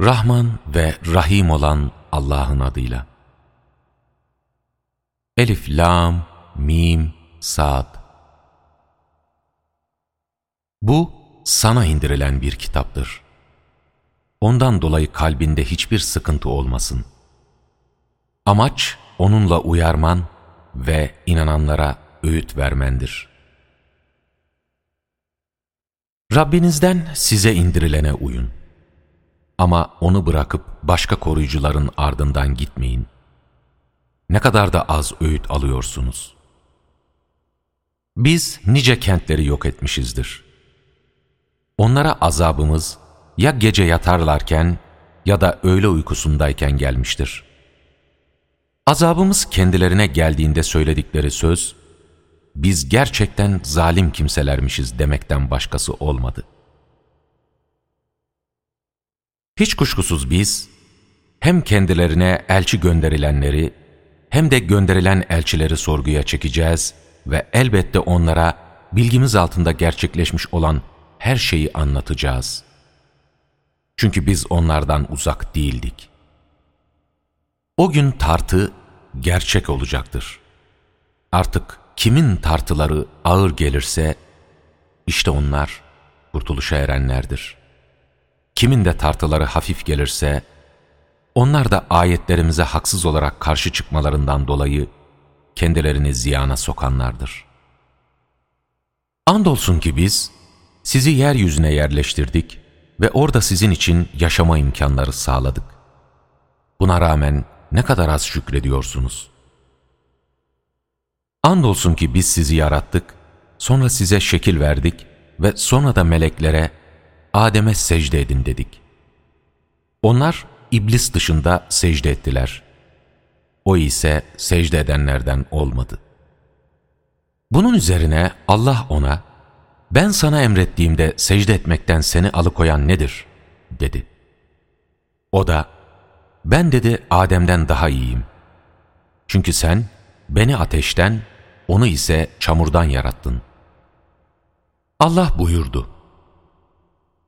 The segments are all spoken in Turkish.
Rahman ve Rahim olan Allah'ın adıyla. Elif, Lam, Mim, Sad. Bu, sana indirilen bir kitaptır. Ondan dolayı kalbinde hiçbir sıkıntı olmasın. Amaç, onunla uyarman ve inananlara öğüt vermendir. Rabbinizden size indirilene uyun. Ama onu bırakıp başka koruyucuların ardından gitmeyin. Ne kadar da az öğüt alıyorsunuz. Biz nice kentleri yok etmişizdir. Onlara azabımız ya gece yatarlarken ya da öğle uykusundayken gelmiştir. Azabımız kendilerine geldiğinde söyledikleri söz, biz gerçekten zalim kimselermişiz demekten başkası olmadı. Hiç kuşkusuz biz, hem kendilerine elçi gönderilenleri, hem de gönderilen elçileri sorguya çekeceğiz ve elbette onlara bilgimiz altında gerçekleşmiş olan her şeyi anlatacağız. Çünkü biz onlardan uzak değildik. O gün tartı gerçek olacaktır. Artık kimin tartıları ağır gelirse, işte onlar kurtuluşa erenlerdir. Kimin de tartıları hafif gelirse, onlar da ayetlerimize haksız olarak karşı çıkmalarından dolayı kendilerini ziyana sokanlardır. Andolsun ki biz sizi yeryüzüne yerleştirdik ve orada sizin için yaşama imkanları sağladık. Buna rağmen ne kadar az şükrediyorsunuz. Andolsun ki biz sizi yarattık, sonra size şekil verdik ve sonra da meleklere Adem'e secde edin dedik. Onlar iblis dışında secde ettiler. O ise secde edenlerden olmadı. Bunun üzerine Allah ona, ben sana emrettiğimde secde etmekten seni alıkoyan nedir? dedi. O da, ben dedi Adem'den daha iyiyim. Çünkü sen beni ateşten, onu ise çamurdan yarattın. Allah buyurdu.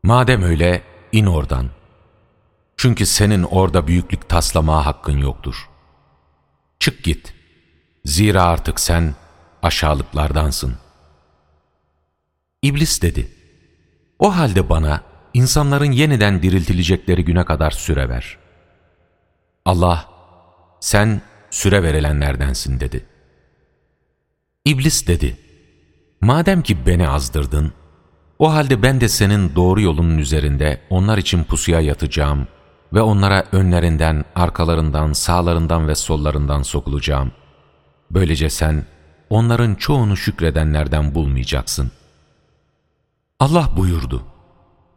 Madem öyle in oradan. Çünkü senin orada büyüklük taslamaya hakkın yoktur. Çık git. Zira artık sen aşağılıklardansın. İblis dedi. O halde bana insanların yeniden diriltilecekleri güne kadar süre ver. Allah, sen süre verilenlerdensin dedi. İblis dedi. Madem ki beni azdırdın, o halde ben de senin doğru yolunun üzerinde onlar için pusuya yatacağım ve onlara önlerinden, arkalarından, sağlarından ve sollarından sokulacağım. Böylece sen onların çoğunu şükredenlerden bulmayacaksın. Allah buyurdu.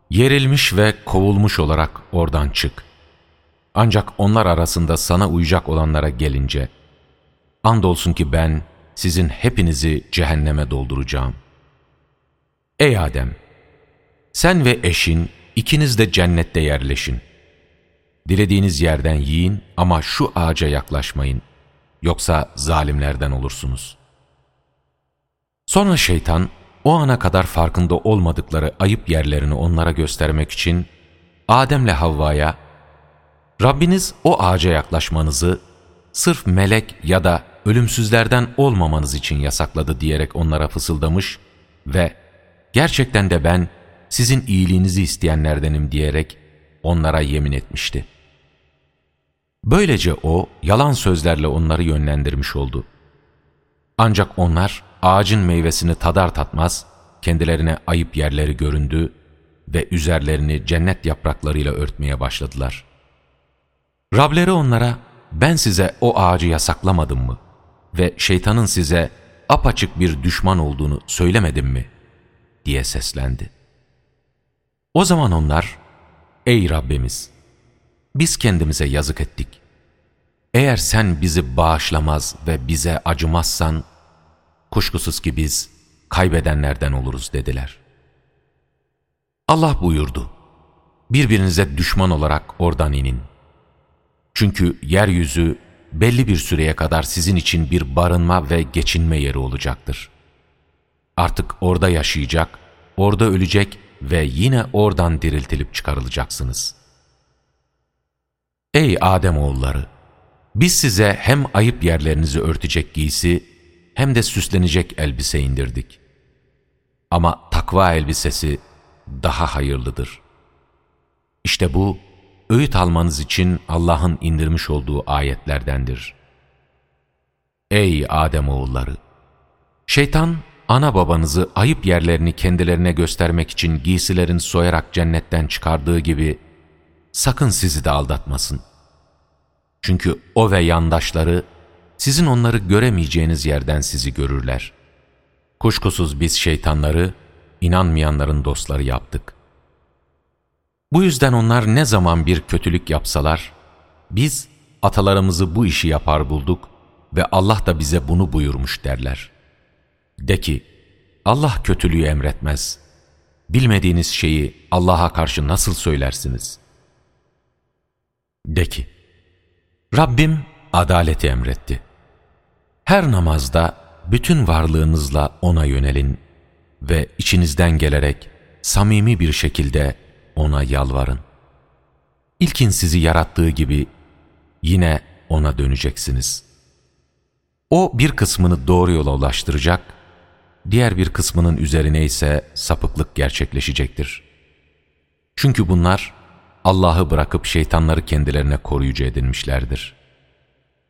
Yerilmiş ve kovulmuş olarak oradan çık. Ancak onlar arasında sana uyacak olanlara gelince, andolsun ki ben sizin hepinizi cehenneme dolduracağım. Ey Adem! Sen ve eşin ikiniz de cennette yerleşin. Dilediğiniz yerden yiyin ama şu ağaca yaklaşmayın. Yoksa zalimlerden olursunuz. Sonra şeytan o ana kadar farkında olmadıkları ayıp yerlerini onlara göstermek için Adem'le Havva'ya Rabbiniz o ağaca yaklaşmanızı sırf melek ya da ölümsüzlerden olmamanız için yasakladı diyerek onlara fısıldamış ve gerçekten de ben sizin iyiliğinizi isteyenlerdenim diyerek onlara yemin etmişti. Böylece o yalan sözlerle onları yönlendirmiş oldu. Ancak onlar ağacın meyvesini tadar tatmaz, kendilerine ayıp yerleri göründü ve üzerlerini cennet yapraklarıyla örtmeye başladılar. Rableri onlara, ben size o ağacı yasaklamadım mı? Ve şeytanın size apaçık bir düşman olduğunu söylemedim mi? Diye seslendi. O zaman onlar, ey Rabbimiz, biz kendimize yazık ettik. Eğer sen bizi bağışlamaz ve bize acımazsan, kuşkusuz ki biz kaybedenlerden oluruz dediler. Allah buyurdu, birbirinize düşman olarak oradan inin. Çünkü yeryüzü belli bir süreye kadar sizin için bir barınma ve geçinme yeri olacaktır. Artık orada yaşayacak, orada ölecek ve yine oradan diriltilip çıkarılacaksınız. Ey Adem oğulları! Biz size hem ayıp yerlerinizi örtecek giysi hem de süslenecek elbise indirdik. Ama takva elbisesi daha hayırlıdır. İşte bu, öğüt almanız için Allah'ın indirmiş olduğu ayetlerdendir. Ey Adem oğulları! Şeytan, ana babanızı ayıp yerlerini kendilerine göstermek için giysilerini soyarak cennetten çıkardığı gibi, sakın sizi de aldatmasın. Çünkü o ve yandaşları, sizin onları göremeyeceğiniz yerden sizi görürler. Kuşkusuz biz şeytanları, inanmayanların dostları yaptık. Bu yüzden onlar ne zaman bir kötülük yapsalar, biz atalarımızı bu işi yapar bulduk ve Allah da bize bunu buyurmuş derler. De ki, Allah kötülüğü emretmez. Bilmediğiniz şeyi Allah'a karşı nasıl söylersiniz? De ki, Rabbim adaleti emretti. Her namazda bütün varlığınızla O'na yönelin ve içinizden gelerek samimi bir şekilde O'na yalvarın. İlkin sizi yarattığı gibi yine O'na döneceksiniz. O bir kısmını doğru yola ulaştıracak, diğer bir kısmının üzerine ise sapıklık gerçekleşecektir. Çünkü bunlar Allah'ı bırakıp şeytanları kendilerine koruyucu edinmişlerdir.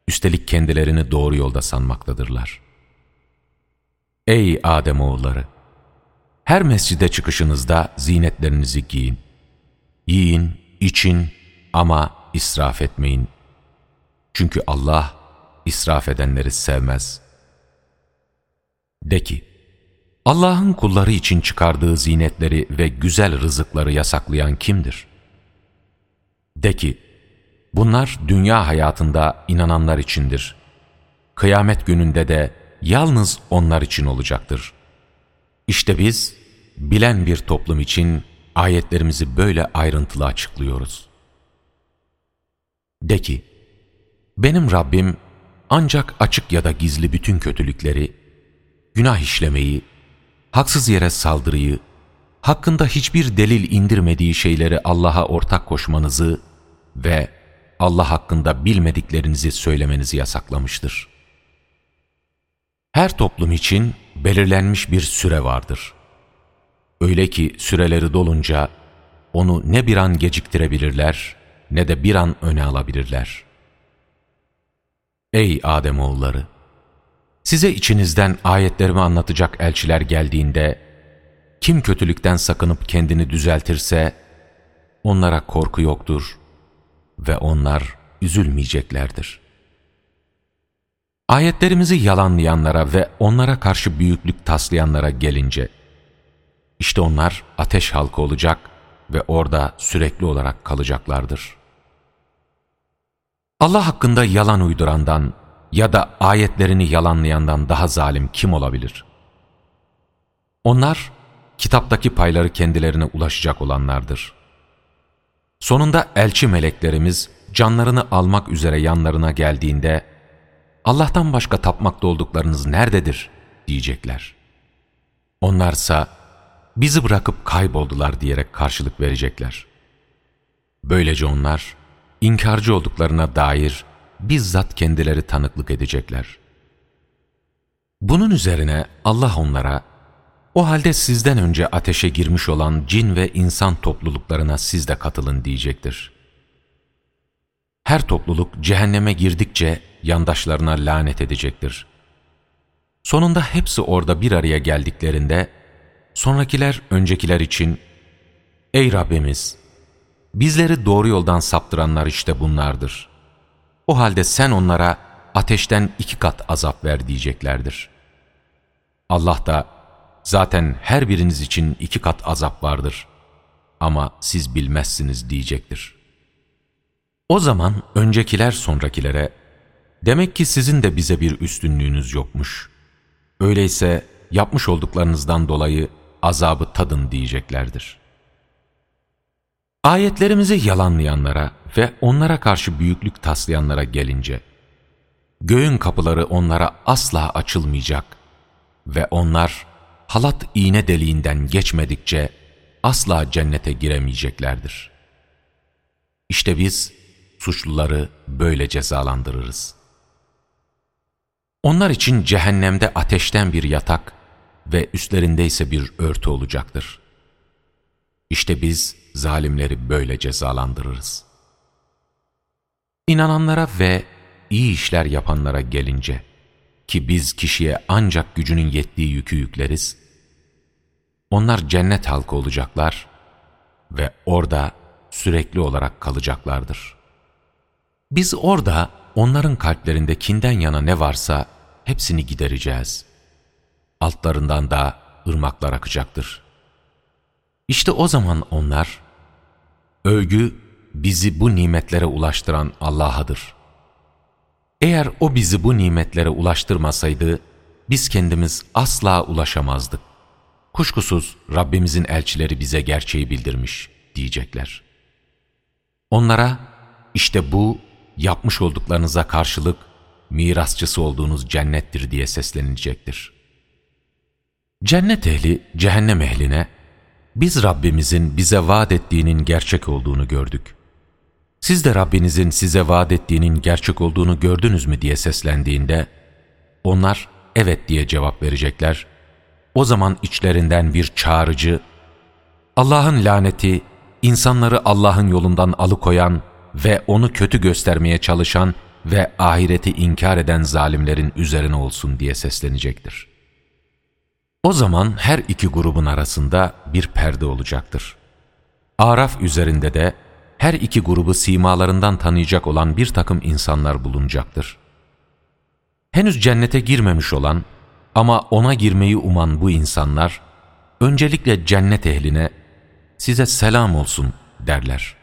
Üstelik kendilerini doğru yolda sanmaktadırlar. Ey Ademoğulları! Her mescide çıkışınızda zinetlerinizi giyin. Yiyin, için ama israf etmeyin. Çünkü Allah israf edenleri sevmez. De ki, Allah'ın kulları için çıkardığı zinetleri ve güzel rızıkları yasaklayan kimdir? De ki, bunlar dünya hayatında inananlar içindir. Kıyamet gününde de yalnız onlar için olacaktır. İşte biz, bilen bir toplum için ayetlerimizi böyle ayrıntılı açıklıyoruz. De ki, benim Rabbim ancak açık ya da gizli bütün kötülükleri, günah işlemeyi, haksız yere saldırıyı, hakkında hiçbir delil indirmediği şeyleri Allah'a ortak koşmanızı ve Allah hakkında bilmediklerinizi söylemenizi yasaklamıştır. Her toplum için belirlenmiş bir süre vardır. Öyle ki süreleri dolunca onu ne bir an geciktirebilirler ne de bir an öne alabilirler. Ey Ademoğulları! Size içinizden ayetlerimi anlatacak elçiler geldiğinde, kim kötülükten sakınıp kendini düzeltirse, onlara korku yoktur ve onlar üzülmeyeceklerdir. Ayetlerimizi yalanlayanlara ve onlara karşı büyüklük taslayanlara gelince, işte onlar ateş halkı olacak ve orada sürekli olarak kalacaklardır. Allah hakkında yalan uydurandan ya da ayetlerini yalanlayandan daha zalim kim olabilir? Onlar, kitaptaki payları kendilerine ulaşacak olanlardır. Sonunda elçi meleklerimiz canlarını almak üzere yanlarına geldiğinde, Allah'tan başka tapmakta olduklarınız nerededir diyecekler. Onlarsa bizi bırakıp kayboldular diyerek karşılık verecekler. Böylece onlar inkarcı olduklarına dair bizzat kendileri tanıklık edecekler. Bunun üzerine Allah onlara, o halde sizden önce ateşe girmiş olan cin ve insan topluluklarına siz de katılın diyecektir. Her topluluk cehenneme girdikçe yandaşlarına lanet edecektir. Sonunda hepsi orada bir araya geldiklerinde, sonrakiler öncekiler için, Ey Rabbimiz! Bizleri doğru yoldan saptıranlar işte bunlardır. O halde sen onlara ateşten iki kat azap ver diyeceklerdir. Allah da zaten her biriniz için iki kat azap vardır ama siz bilmezsiniz diyecektir. O zaman öncekiler sonrakilere, demek ki sizin de bize bir üstünlüğünüz yokmuş. Öyleyse yapmış olduklarınızdan dolayı azabı tadın diyeceklerdir.'' Ayetlerimizi yalanlayanlara ve onlara karşı büyüklük taslayanlara gelince, göğün kapıları onlara asla açılmayacak ve onlar halat iğne deliğinden geçmedikçe asla cennete giremeyeceklerdir. İşte biz suçluları böyle cezalandırırız. Onlar için cehennemde ateşten bir yatak ve üstlerinde ise bir örtü olacaktır. İşte biz zalimleri böyle cezalandırırız. İnananlara ve iyi işler yapanlara gelince, ki biz kişiye ancak gücünün yettiği yükü yükleriz, onlar cennet halkı olacaklar ve orada sürekli olarak kalacaklardır. Biz orada onların kalplerinde kinden yana ne varsa hepsini gidereceğiz. Altlarından da ırmaklar akacaktır. İşte o zaman onlar, övgü bizi bu nimetlere ulaştıran Allah'adır. Eğer O bizi bu nimetlere ulaştırmasaydı, biz kendimiz asla ulaşamazdık. Kuşkusuz Rabbimizin elçileri bize gerçeği bildirmiş diyecekler. Onlara işte bu yapmış olduklarınıza karşılık mirasçısı olduğunuz cennettir diye seslenilecektir. Cennet ehli cehennem ehline biz Rabbimizin bize vaat ettiğinin gerçek olduğunu gördük. Siz de Rabbinizin size vaat ettiğinin gerçek olduğunu gördünüz mü diye seslendiğinde onlar evet diye cevap verecekler. O zaman içlerinden bir çağrıcı Allah'ın laneti insanları Allah'ın yolundan alıkoyan ve onu kötü göstermeye çalışan ve ahireti inkar eden zalimlerin üzerine olsun diye seslenecektir. O zaman her iki grubun arasında bir perde olacaktır. Araf üzerinde de her iki grubu simalarından tanıyacak olan bir takım insanlar bulunacaktır. Henüz cennete girmemiş olan ama ona girmeyi uman bu insanlar, öncelikle cennet ehline size selam olsun derler.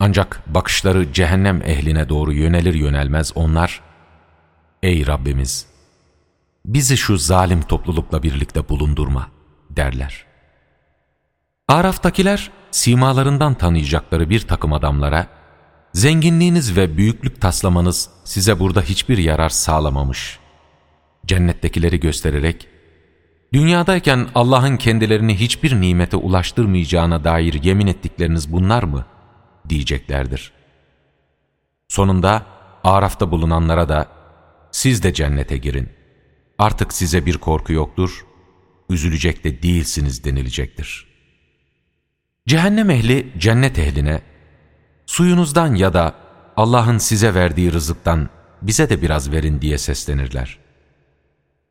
Ancak bakışları cehennem ehline doğru yönelir yönelmez onlar, Ey Rabbimiz! Bizi şu zalim toplulukla birlikte bulundurma derler. Araf'takiler simalarından tanıyacakları bir takım adamlara, zenginliğiniz ve büyüklük taslamanız size burada hiçbir yarar sağlamamış. Cennettekileri göstererek, dünyadayken Allah'ın kendilerini hiçbir nimete ulaştırmayacağına dair yemin ettikleriniz bunlar mı? diyeceklerdir. Sonunda Araf'ta bulunanlara da, siz de cennete girin. Artık size bir korku yoktur, üzülecek de değilsiniz denilecektir.'' Cehennem ehli cennet ehline, suyunuzdan ya da Allah'ın size verdiği rızıktan bize de biraz verin diye seslenirler.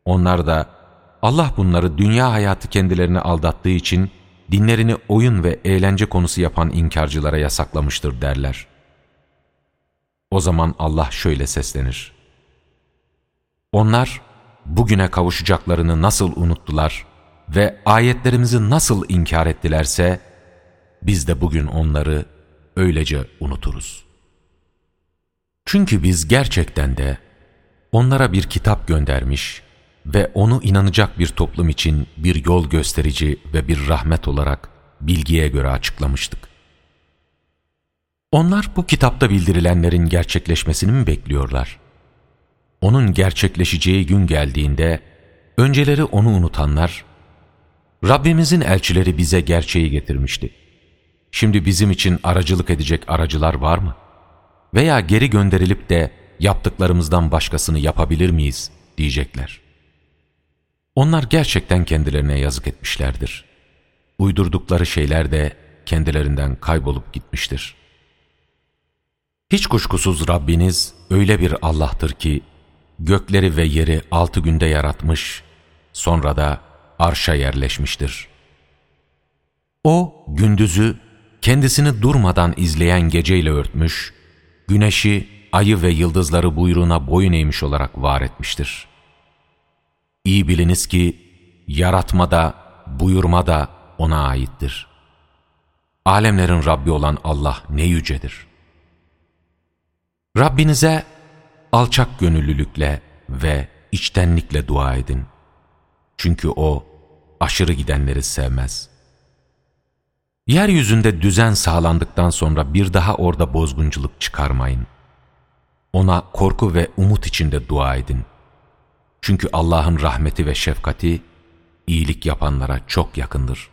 Onlar da Allah bunları dünya hayatı kendilerini aldattığı için dinlerini oyun ve eğlence konusu yapan inkarcılara yasaklamıştır derler. O zaman Allah şöyle seslenir. Onlar bugüne kavuşacaklarını nasıl unuttular ve ayetlerimizi nasıl inkar ettilerse, biz de bugün onları öylece unuturuz. Çünkü biz gerçekten de onlara bir kitap göndermiş ve onu inanacak bir toplum için bir yol gösterici ve bir rahmet olarak bilgiye göre açıklamıştık. Onlar bu kitapta bildirilenlerin gerçekleşmesini mi bekliyorlar? Onun gerçekleşeceği gün geldiğinde önceleri onu unutanlar, Rabbimizin elçileri bize gerçeği getirmişti Şimdi bizim için aracılık edecek aracılar var mı? Veya geri gönderilip de yaptıklarımızdan başkasını yapabilir miyiz diyecekler. Onlar gerçekten kendilerine yazık etmişlerdir. Uydurdukları şeyler de kendilerinden kaybolup gitmiştir. Hiç kuşkusuz Rabbiniz öyle bir Allah'tır ki, gökleri ve yeri altı günde yaratmış, sonra da arşa yerleşmiştir. O, gündüzü kendisini durmadan izleyen geceyle örtmüş, güneşi, ayı ve yıldızları buyruğuna boyun eğmiş olarak var etmiştir. İyi biliniz ki, yaratma da, buyurma da O'na aittir. Alemlerin Rabbi olan Allah ne yücedir. Rabbinize alçak gönüllülükle ve içtenlikle dua edin. Çünkü O, aşırı gidenleri sevmez.'' Yeryüzünde düzen sağlandıktan sonra bir daha orada bozgunculuk çıkarmayın. Ona korku ve umut içinde dua edin. Çünkü Allah'ın rahmeti ve şefkati iyilik yapanlara çok yakındır.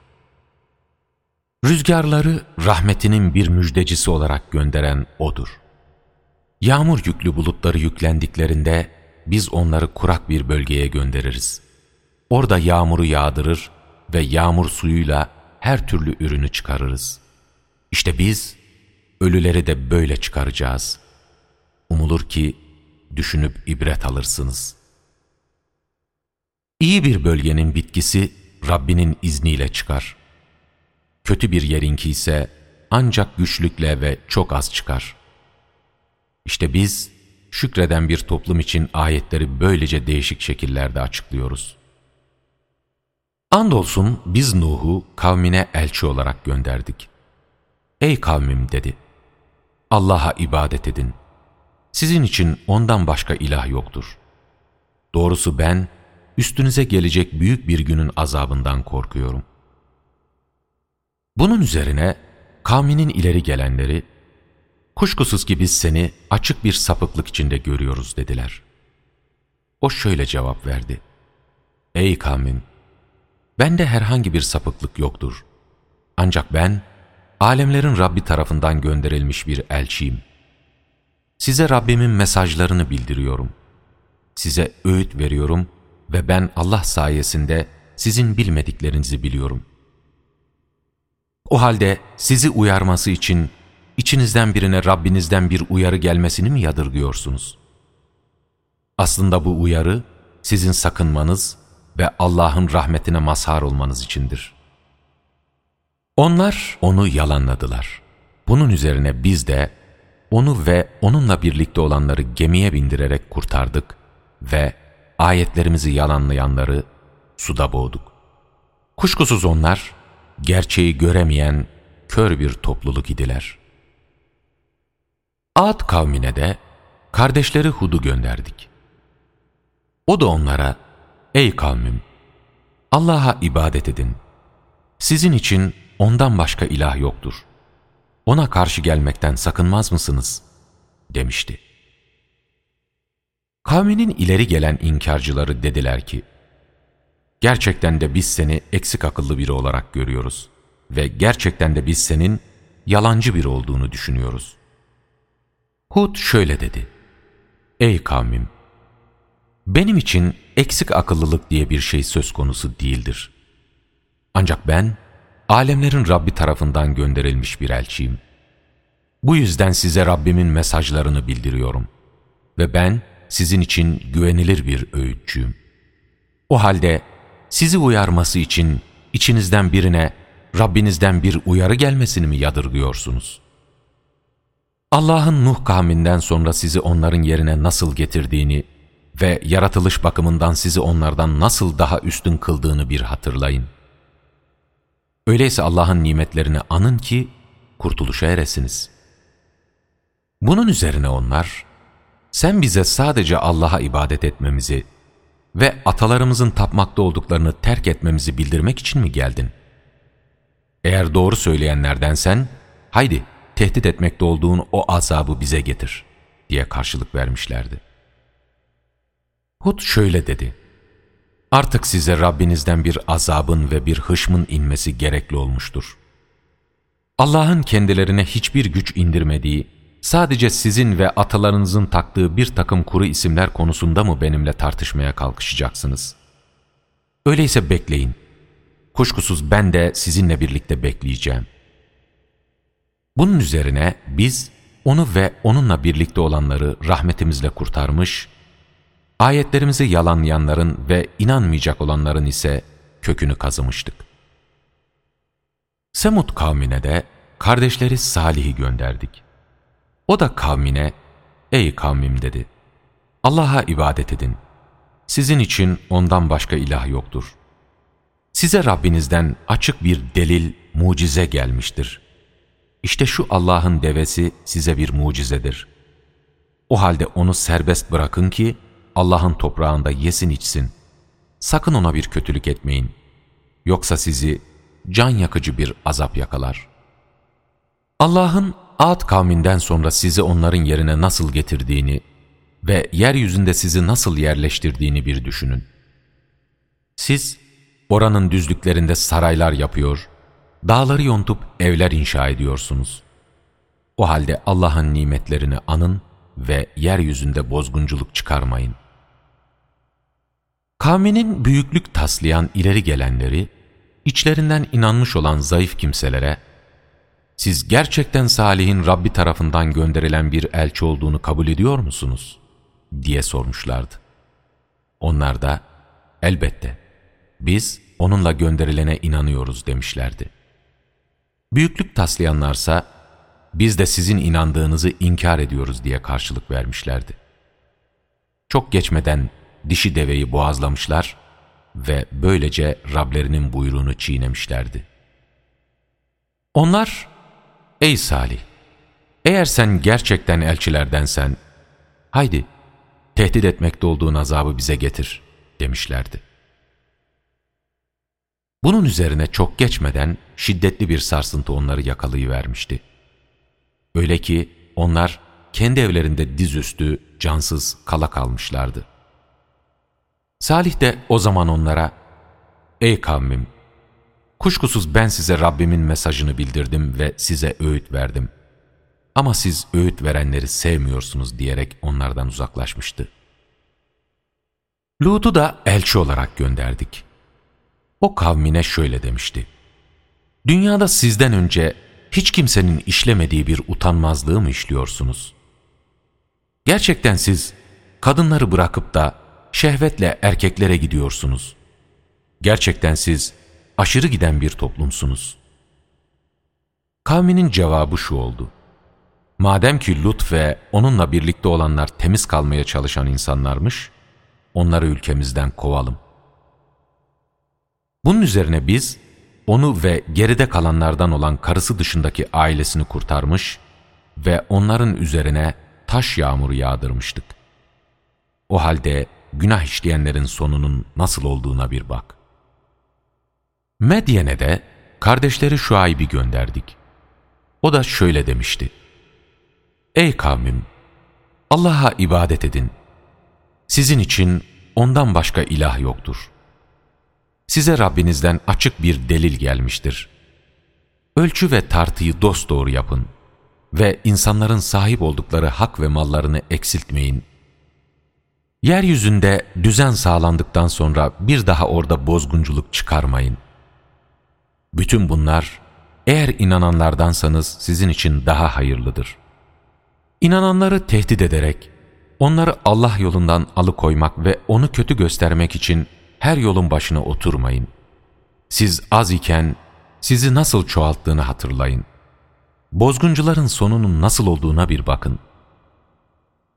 Rüzgarları rahmetinin bir müjdecisi olarak gönderen O'dur. Yağmur yüklü bulutları yüklendiklerinde biz onları kurak bir bölgeye göndeririz. Orada yağmuru yağdırır ve yağmur suyuyla her türlü ürünü çıkarırız. İşte biz ölüleri de böyle çıkaracağız. Umulur ki düşünüp ibret alırsınız. İyi bir bölgenin bitkisi Rabbinin izniyle çıkar. Kötü bir yerinki ise ancak güçlükle ve çok az çıkar. İşte biz şükreden bir toplum için ayetleri böylece değişik şekillerde açıklıyoruz. Andolsun biz Nuh'u kavmine elçi olarak gönderdik. Ey kavmim dedi. Allah'a ibadet edin. Sizin için ondan başka ilah yoktur. Doğrusu ben üstünüze gelecek büyük bir günün azabından korkuyorum. Bunun üzerine kavminin ileri gelenleri, kuşkusuz ki biz seni açık bir sapıklık içinde görüyoruz dediler. O şöyle cevap verdi. Ey kavmim! Bende herhangi bir sapıklık yoktur. Ancak ben, alemlerin Rabbi tarafından gönderilmiş bir elçiyim. Size Rabbimin mesajlarını bildiriyorum. Size öğüt veriyorum ve ben Allah sayesinde sizin bilmediklerinizi biliyorum. O halde sizi uyarması için içinizden birine Rabbinizden bir uyarı gelmesini mi yadırgıyorsunuz? Aslında bu uyarı sizin sakınmanız ve Allah'ın rahmetine mazhar olmanız içindir. Onlar onu yalanladılar. Bunun üzerine biz de onu ve onunla birlikte olanları gemiye bindirerek kurtardık ve ayetlerimizi yalanlayanları suda boğduk. Kuşkusuz onlar, gerçeği göremeyen kör bir topluluk idiler. Ad kavmine de kardeşleri Hud'u gönderdik. O da onlara, ey kavmim, Allah'a ibadet edin. Sizin için ondan başka ilah yoktur. Ona karşı gelmekten sakınmaz mısınız? demişti. Kavminin ileri gelen inkarcıları dediler ki, Gerçekten de biz seni eksik akıllı biri olarak görüyoruz ve gerçekten de biz senin yalancı biri olduğunu düşünüyoruz. Hud şöyle dedi, Ey kavmim! Benim için eksik akıllılık diye bir şey söz konusu değildir. Ancak ben, alemlerin Rabbi tarafından gönderilmiş bir elçiyim. Bu yüzden size Rabbimin mesajlarını bildiriyorum. Ve ben, sizin için güvenilir bir öğütçüyüm. O halde sizi uyarması için içinizden birine Rabbinizden bir uyarı gelmesini mi yadırgıyorsunuz? Allah'ın Nuh kavminden sonra sizi onların yerine nasıl getirdiğini ve yaratılış bakımından sizi onlardan nasıl daha üstün kıldığını bir hatırlayın. Öyleyse Allah'ın nimetlerini anın ki kurtuluşa eresiniz. Bunun üzerine onlar, sen bize sadece Allah'a ibadet etmemizi ve atalarımızın tapmakta olduklarını terk etmemizi bildirmek için mi geldin? Eğer doğru söyleyenlerdensen, haydi tehdit etmekte olduğun o azabı bize getir, diye karşılık vermişlerdi. Hud şöyle dedi, Artık size Rabbinizden bir azabın ve bir hışmın inmesi gerekli olmuştur. Allah'ın kendilerine hiçbir güç indirmediği sadece sizin ve atalarınızın taktığı bir takım kuru isimler konusunda mı benimle tartışmaya kalkışacaksınız? Öyleyse bekleyin. Kuşkusuz ben de sizinle birlikte bekleyeceğim. Bunun üzerine biz onu ve onunla birlikte olanları rahmetimizle kurtarmış, ayetlerimizi yalanlayanların ve inanmayacak olanların ise kökünü kazımıştık. Semud kavmine de kardeşleri Salih'i gönderdik. O da kavmine, ''Ey kavmim'' dedi. ''Allah'a ibadet edin. Sizin için ondan başka ilah yoktur. Size Rabbinizden açık bir delil, mucize gelmiştir. İşte şu Allah'ın devesi size bir mucizedir. O halde onu serbest bırakın ki Allah'ın toprağında yesin içsin. Sakın ona bir kötülük etmeyin. Yoksa sizi can yakıcı bir azap yakalar. Allah'ın Ad kavminden sonra sizi onların yerine nasıl getirdiğini ve yeryüzünde sizi nasıl yerleştirdiğini bir düşünün. Siz oranın düzlüklerinde saraylar yapıyor dağları yontup evler inşa ediyorsunuz. O halde Allah'ın nimetlerini anın ve yeryüzünde bozgunculuk çıkarmayın. Kavminin büyüklük taslayan ileri gelenleri, içlerinden inanmış olan zayıf kimselere, siz gerçekten Salih'in Rabbi tarafından gönderilen bir elçi olduğunu kabul ediyor musunuz? diye sormuşlardı. Onlar da, elbette, biz onunla gönderilene inanıyoruz demişlerdi. Büyüklük taslayanlarsa, biz de sizin inandığınızı inkar ediyoruz diye karşılık vermişlerdi. Çok geçmeden dişi deveyi boğazlamışlar ve böylece Rablerinin buyruğunu çiğnemişlerdi. Onlar, ey Salih, eğer sen gerçekten elçilerdensen, haydi tehdit etmekte olduğun azabı bize getir demişlerdi. Bunun üzerine çok geçmeden şiddetli bir sarsıntı onları yakalayıvermişti. Öyle ki onlar kendi evlerinde dizüstü, cansız kala kalmışlardı. Salih de o zaman onlara, Ey kavmim! Kuşkusuz ben size Rabbimin mesajını bildirdim ve size öğüt verdim. Ama siz öğüt verenleri sevmiyorsunuz diyerek onlardan uzaklaşmıştı. Lut'u da elçi olarak gönderdik. O kavmine şöyle demişti. Dünyada sizden önce hiç kimsenin işlemediği bir utanmazlığı mı işliyorsunuz? Gerçekten siz kadınları bırakıp da şehvetle erkeklere gidiyorsunuz. Gerçekten siz aşırı giden bir toplumsunuz. Kavminin cevabı şu oldu. Madem ki Lut ve onunla birlikte olanlar temiz kalmaya çalışan insanlarmış, onları ülkemizden kovalım. Bunun üzerine biz, onu ve geride kalanlardan olan karısı dışındaki ailesini kurtarmış ve onların üzerine taş yağmuru yağdırmıştık. O halde günah işleyenlerin sonunun nasıl olduğuna bir bak. Medyen'e de kardeşleri Şuayb'i gönderdik. O da şöyle demişti. Ey kavmim! Allah'a ibadet edin. Sizin için ondan başka ilah yoktur. Size Rabbinizden açık bir delil gelmiştir. Ölçü ve tartıyı dosdoğru yapın ve insanların sahip oldukları hak ve mallarını eksiltmeyin. Yeryüzünde düzen sağlandıktan sonra bir daha orada bozgunculuk çıkarmayın. Bütün bunlar eğer inananlardansanız sizin için daha hayırlıdır. İnananları tehdit ederek, onları Allah yolundan alıkoymak ve onu kötü göstermek için her yolun başına oturmayın. Siz az iken sizi nasıl çoğalttığını hatırlayın. Bozguncuların sonunun nasıl olduğuna bir bakın.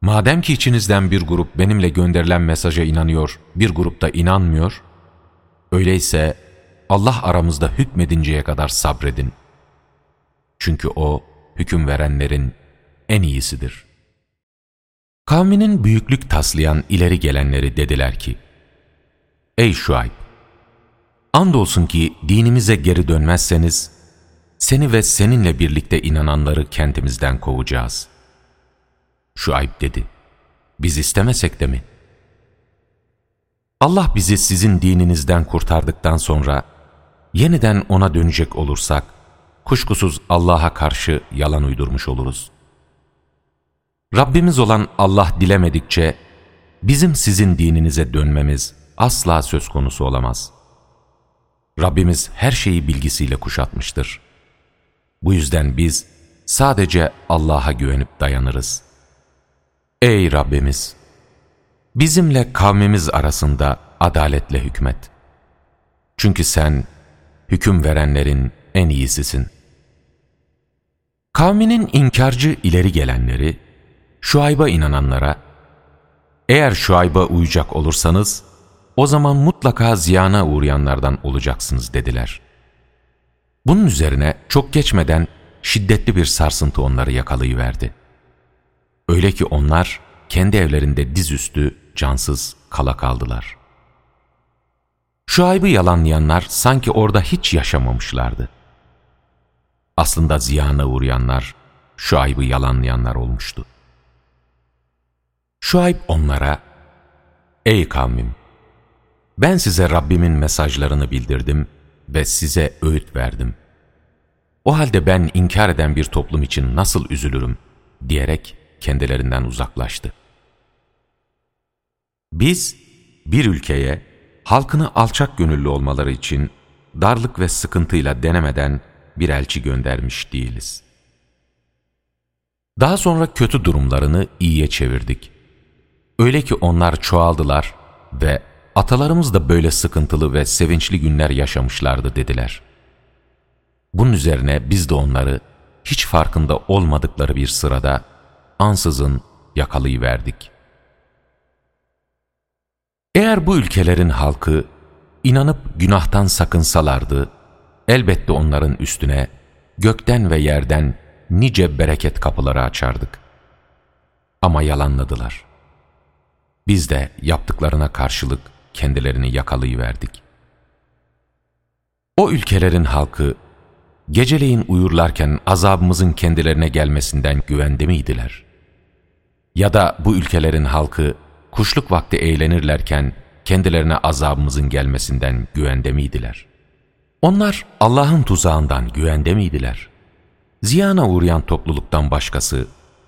Madem ki içinizden bir grup benimle gönderilen mesaja inanıyor, bir grup da inanmıyor, öyleyse Allah aramızda hükmedinceye kadar sabredin. Çünkü O, hüküm verenlerin en iyisidir. Kavminin büyüklük taslayan ileri gelenleri dediler ki, Ey Şuayb! Andolsun ki dinimize geri dönmezseniz, seni ve seninle birlikte inananları kentimizden kovacağız. Şuayb dedi, biz istemesek de mi? Allah bizi sizin dininizden kurtardıktan sonra, yeniden ona dönecek olursak, kuşkusuz Allah'a karşı yalan uydurmuş oluruz. Rabbimiz olan Allah dilemedikçe, bizim sizin dininize dönmemiz asla söz konusu olamaz. Rabbimiz her şeyi bilgisiyle kuşatmıştır. Bu yüzden biz sadece Allah'a güvenip dayanırız. Ey Rabbimiz! Bizimle kavmimiz arasında adaletle hükmet. Çünkü sen hüküm verenlerin en iyisisin. Kavminin inkarcı ileri gelenleri, Şuayb'a inananlara, eğer Şuayb'a uyacak olursanız, o zaman mutlaka ziyana uğrayanlardan olacaksınız dediler. Bunun üzerine çok geçmeden şiddetli bir sarsıntı onları yakalayıverdi. Öyle ki onlar kendi evlerinde dizüstü, cansız kala kaldılar. Şuayb'ı yalanlayanlar sanki orada hiç yaşamamışlardı. Aslında ziyana uğrayanlar Şuayb'ı yalanlayanlar olmuştu. Şuayb onlara, Ey kavmim! Ben size Rabbimin mesajlarını bildirdim ve size öğüt verdim. O halde ben inkar eden bir toplum için nasıl üzülürüm diyerek kendilerinden uzaklaştı. Biz bir ülkeye halkını alçak gönüllü olmaları için darlık ve sıkıntıyla denemeden bir elçi göndermiş değiliz. Daha sonra kötü durumlarını iyiye çevirdik. Öyle ki onlar çoğaldılar ve atalarımız da böyle sıkıntılı ve sevinçli günler yaşamışlardı dediler. Bunun üzerine biz de onları hiç farkında olmadıkları bir sırada ansızın yakalayıverdik. Eğer bu ülkelerin halkı inanıp günahtan sakınsalardı, elbette onların üstüne gökten ve yerden nice bereket kapıları açardık. Ama yalanladılar. Biz de yaptıklarına karşılık kendilerini yakalayıverdik. O ülkelerin halkı geceleyin uyurlarken azabımızın kendilerine gelmesinden güvende miydiler? Ya da bu ülkelerin halkı kuşluk vakti eğlenirlerken kendilerine azabımızın gelmesinden güvende miydiler? Onlar Allah'ın tuzağından güvende miydiler? Ziyana uğrayan topluluktan başkası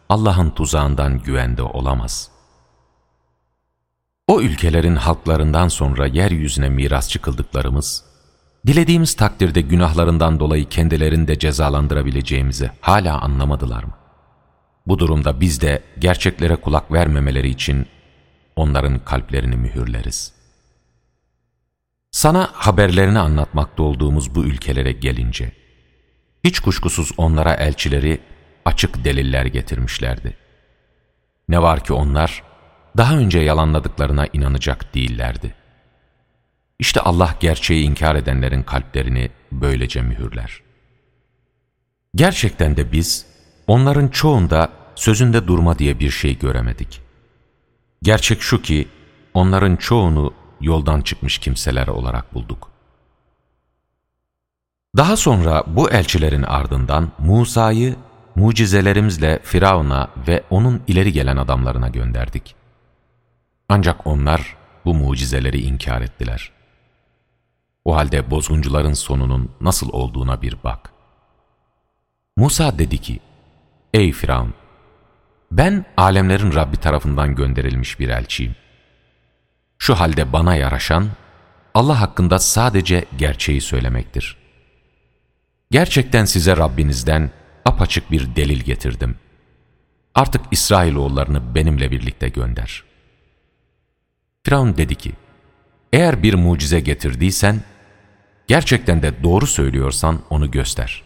Allah'ın tuzağından güvende olamaz. O ülkelerin halklarından sonra yeryüzüne miras çıkıldıklarımız, dilediğimiz takdirde günahlarından dolayı kendilerini de cezalandırabileceğimizi hala anlamadılar mı? Bu durumda biz de gerçeklere kulak vermemeleri için onların kalplerini mühürleriz. Sana haberlerini anlatmakta olduğumuz bu ülkelere gelince, hiç kuşkusuz onlara elçileri açık deliller getirmişlerdi. Ne var ki onlar, daha önce yalanladıklarına inanacak değillerdi. İşte Allah gerçeği inkar edenlerin kalplerini böylece mühürler. Gerçekten de biz, onların çoğunda sözünde durma diye bir şey göremedik. Gerçek şu ki, onların çoğunu yoldan çıkmış kimseler olarak bulduk. Daha sonra bu elçilerin ardından Musa'yı mucizelerimizle Firavun'a ve onun ileri gelen adamlarına gönderdik. Ancak onlar bu mucizeleri inkar ettiler. O halde bozguncuların sonunun nasıl olduğuna bir bak. Musa dedi ki, Ey Firavun! Ben alemlerin Rabbi tarafından gönderilmiş bir elçiyim. Şu halde bana yaraşan, Allah hakkında sadece gerçeği söylemektir. Gerçekten size Rabbinizden apaçık bir delil getirdim. Artık İsrailoğullarını benimle birlikte gönder. Firavun dedi ki, eğer bir mucize getirdiysen, gerçekten de doğru söylüyorsan onu göster.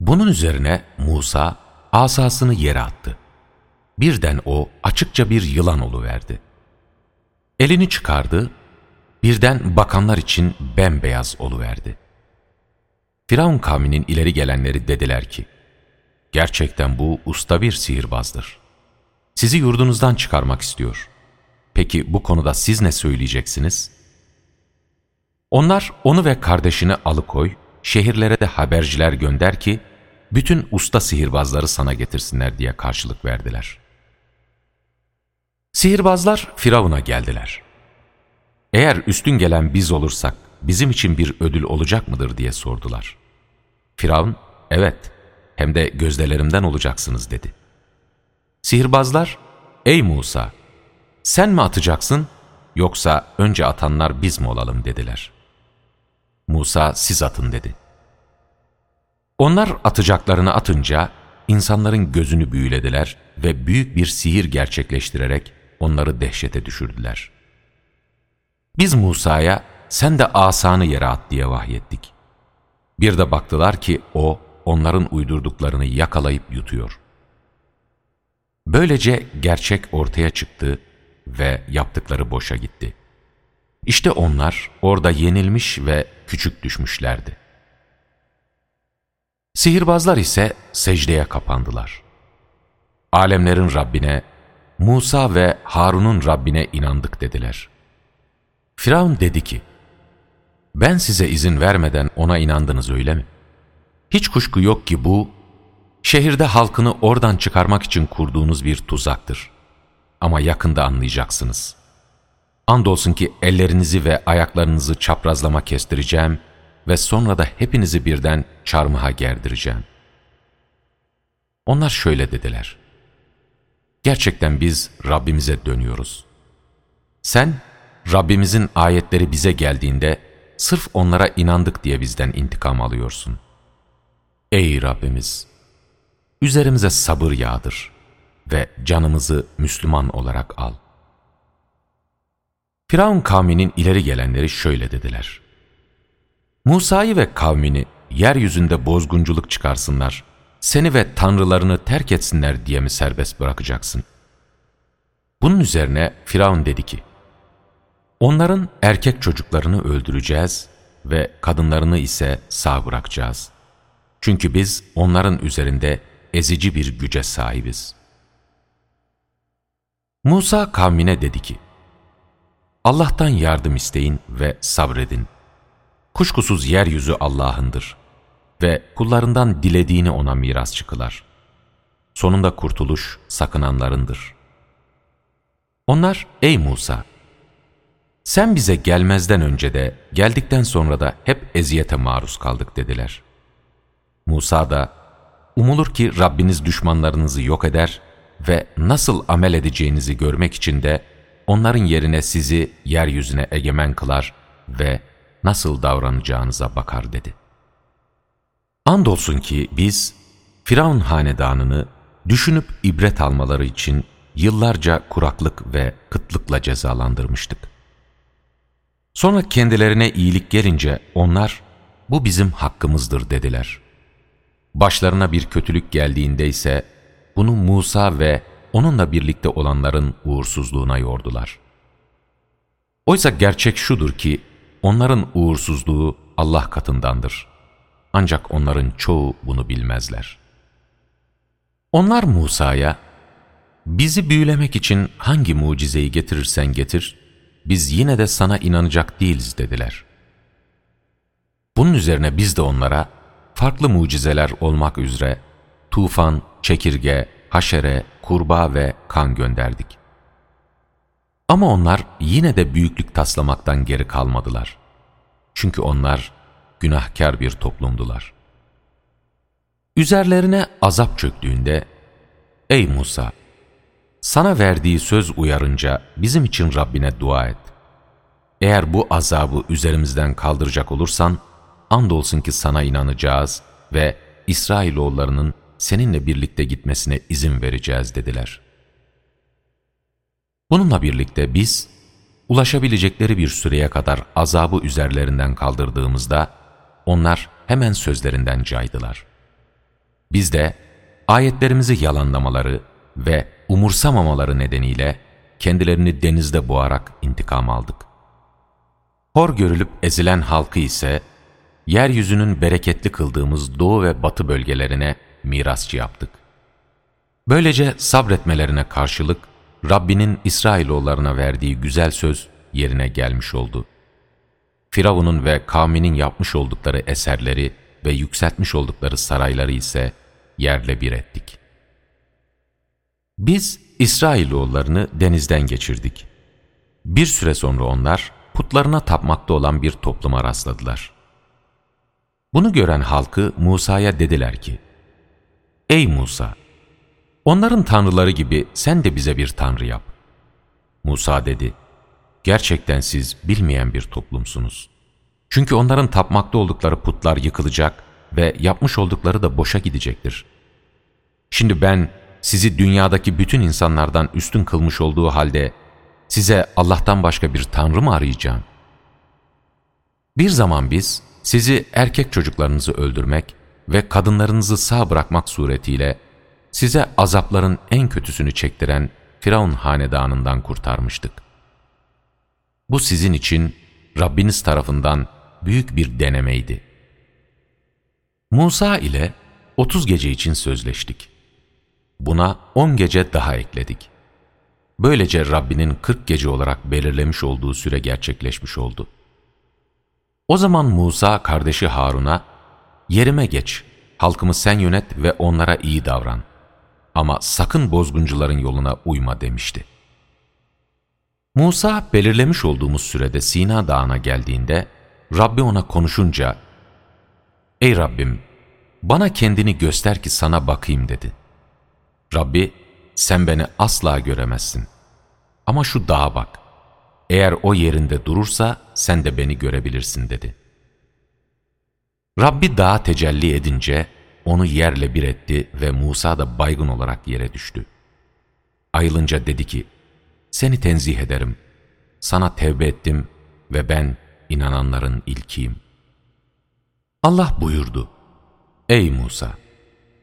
Bunun üzerine Musa asasını yere attı. Birden o açıkça bir yılan oluverdi. Elini çıkardı, birden bakanlar için bembeyaz oluverdi. Firavun kavminin ileri gelenleri dediler ki, Gerçekten bu usta bir sihirbazdır. Sizi yurdunuzdan çıkarmak istiyor. Peki bu konuda siz ne söyleyeceksiniz? Onlar onu ve kardeşini alıkoy, şehirlere de haberciler gönder ki, bütün usta sihirbazları sana getirsinler diye karşılık verdiler. Sihirbazlar Firavun'a geldiler. Eğer üstün gelen biz olursak bizim için bir ödül olacak mıdır diye sordular. Firavun, evet hem de gözdelerimden olacaksınız dedi. Sihirbazlar, ey Musa sen mi atacaksın yoksa önce atanlar biz mi olalım dediler. Musa siz atın dedi. Onlar atacaklarını atınca insanların gözünü büyülediler ve büyük bir sihir gerçekleştirerek onları dehşete düşürdüler. Biz Musa'ya sen de asanı yere at diye vahyettik. Bir de baktılar ki o onların uydurduklarını yakalayıp yutuyor. Böylece gerçek ortaya çıktı ve yaptıkları boşa gitti. İşte onlar orada yenilmiş ve küçük düşmüşlerdi. Sihirbazlar ise secdeye kapandılar. Alemlerin Rabbine, Musa ve Harun'un Rabbine inandık dediler. Firavun dedi ki, ben size izin vermeden ona inandınız öyle mi? Hiç kuşku yok ki bu, şehirde halkını oradan çıkarmak için kurduğunuz bir tuzaktır. Ama yakında anlayacaksınız. Andolsun ki ellerinizi ve ayaklarınızı çaprazlama kestireceğim ve sonra da hepinizi birden çarmıha gerdireceğim. Onlar şöyle dediler. Gerçekten biz Rabbimize dönüyoruz. Sen, Rabbimizin ayetleri bize geldiğinde, sırf onlara inandık diye bizden intikam alıyorsun. Ey Rabbimiz! Üzerimize sabır yağdır ve canımızı Müslüman olarak al. Firavun kavminin ileri gelenleri şöyle dediler. Musa'yı ve kavmini yeryüzünde bozgunculuk çıkarsınlar, seni ve tanrılarını terk etsinler diye mi serbest bırakacaksın? Bunun üzerine Firavun dedi ki, Onların erkek çocuklarını öldüreceğiz ve kadınlarını ise sağ bırakacağız. Çünkü biz onların üzerinde ezici bir güce sahibiz. Musa kavmine dedi ki, Allah'tan yardım isteyin ve sabredin. Kuşkusuz yeryüzü Allah'ındır ve kullarından dilediğini ona miras çıkılar. Sonunda kurtuluş sakınanlarındır. Onlar, ey Musa! Sen bize gelmezden önce de, geldikten sonra da hep eziyete maruz kaldık dediler. Musa da, umulur ki Rabbiniz düşmanlarınızı yok eder ve nasıl amel edeceğinizi görmek için de onların yerine sizi yeryüzüne egemen kılar ve nasıl davranacağınıza bakar dedi. Andolsun ki biz Firavun hanedanını düşünüp ibret almaları için yıllarca kuraklık ve kıtlıkla cezalandırmıştık. Sonra kendilerine iyilik gelince onlar bu bizim hakkımızdır dediler. Başlarına bir kötülük geldiğinde ise bunu Musa ve onunla birlikte olanların uğursuzluğuna yordular. Oysa gerçek şudur ki onların uğursuzluğu Allah katındandır. Ancak onların çoğu bunu bilmezler. Onlar Musa'ya, bizi büyülemek için hangi mucizeyi getirirsen getir, biz yine de sana inanacak değiliz dediler. Bunun üzerine biz de onlara farklı mucizeler olmak üzere tufan, çekirge, haşere, kurbağa ve kan gönderdik. Ama onlar yine de büyüklük taslamaktan geri kalmadılar. Çünkü onlar günahkar bir toplumdular. Üzerlerine azap çöktüğünde, Ey Musa! Sana verdiği söz uyarınca bizim için Rabbine dua et. Eğer bu azabı üzerimizden kaldıracak olursan, andolsun ki sana inanacağız ve İsrailoğullarının seninle birlikte gitmesine izin vereceğiz dediler. Bununla birlikte biz, ulaşabilecekleri bir süreye kadar azabı üzerlerinden kaldırdığımızda, onlar hemen sözlerinden caydılar. Biz de ayetlerimizi yalanlamaları ve umursamamaları nedeniyle kendilerini denizde boğarak intikam aldık. Hor görülüp ezilen halkı ise, yeryüzünün bereketli kıldığımız doğu ve batı bölgelerine mirasçı yaptık. Böylece sabretmelerine karşılık Rabbinin İsrailoğullarına verdiği güzel söz yerine gelmiş oldu. Firavun'un ve kavminin yapmış oldukları eserleri ve yükseltmiş oldukları sarayları ise yerle bir ettik. Biz İsrailoğullarını denizden geçirdik. Bir süre sonra onlar putlarına tapmakta olan bir topluma rastladılar. Bunu gören halkı Musa'ya dediler ki, Ey Musa! Onların tanrıları gibi sen de bize bir tanrı yap. Musa dedi, Gerçekten siz bilmeyen bir toplumsunuz. Çünkü onların tapmakta oldukları putlar yıkılacak ve yapmış oldukları da boşa gidecektir. Şimdi ben sizi dünyadaki bütün insanlardan üstün kılmış olduğu halde size Allah'tan başka bir tanrı mı arayacağım? Bir zaman biz sizi erkek çocuklarınızı öldürmek ve kadınlarınızı sağ bırakmak suretiyle size azapların en kötüsünü çektiren Firavun hanedanından kurtarmıştık. Bu sizin için Rabbiniz tarafından büyük bir denemeydi. Musa ile 30 gece için sözleştik. Buna 10 gece daha ekledik. Böylece Rabbinin 40 gece olarak belirlemiş olduğu süre gerçekleşmiş oldu. O zaman Musa kardeşi Harun'a, yerime geç, halkımı sen yönet ve onlara iyi davran. Ama sakın bozguncuların yoluna uyma demişti. Musa belirlemiş olduğumuz sürede Sina Dağı'na geldiğinde, Rabbi ona konuşunca Ey Rabbim, bana kendini göster ki sana bakayım dedi. Rabbi, sen beni asla göremezsin. Ama şu dağa bak. Eğer o yerinde durursa sen de beni görebilirsin dedi. Rabbi dağa tecelli edince onu yerle bir etti ve Musa da baygın olarak yere düştü. Ayılınca dedi ki, seni tenzih ederim. Sana tevbe ettim ve ben inananların ilkiyim. Allah buyurdu, Ey Musa!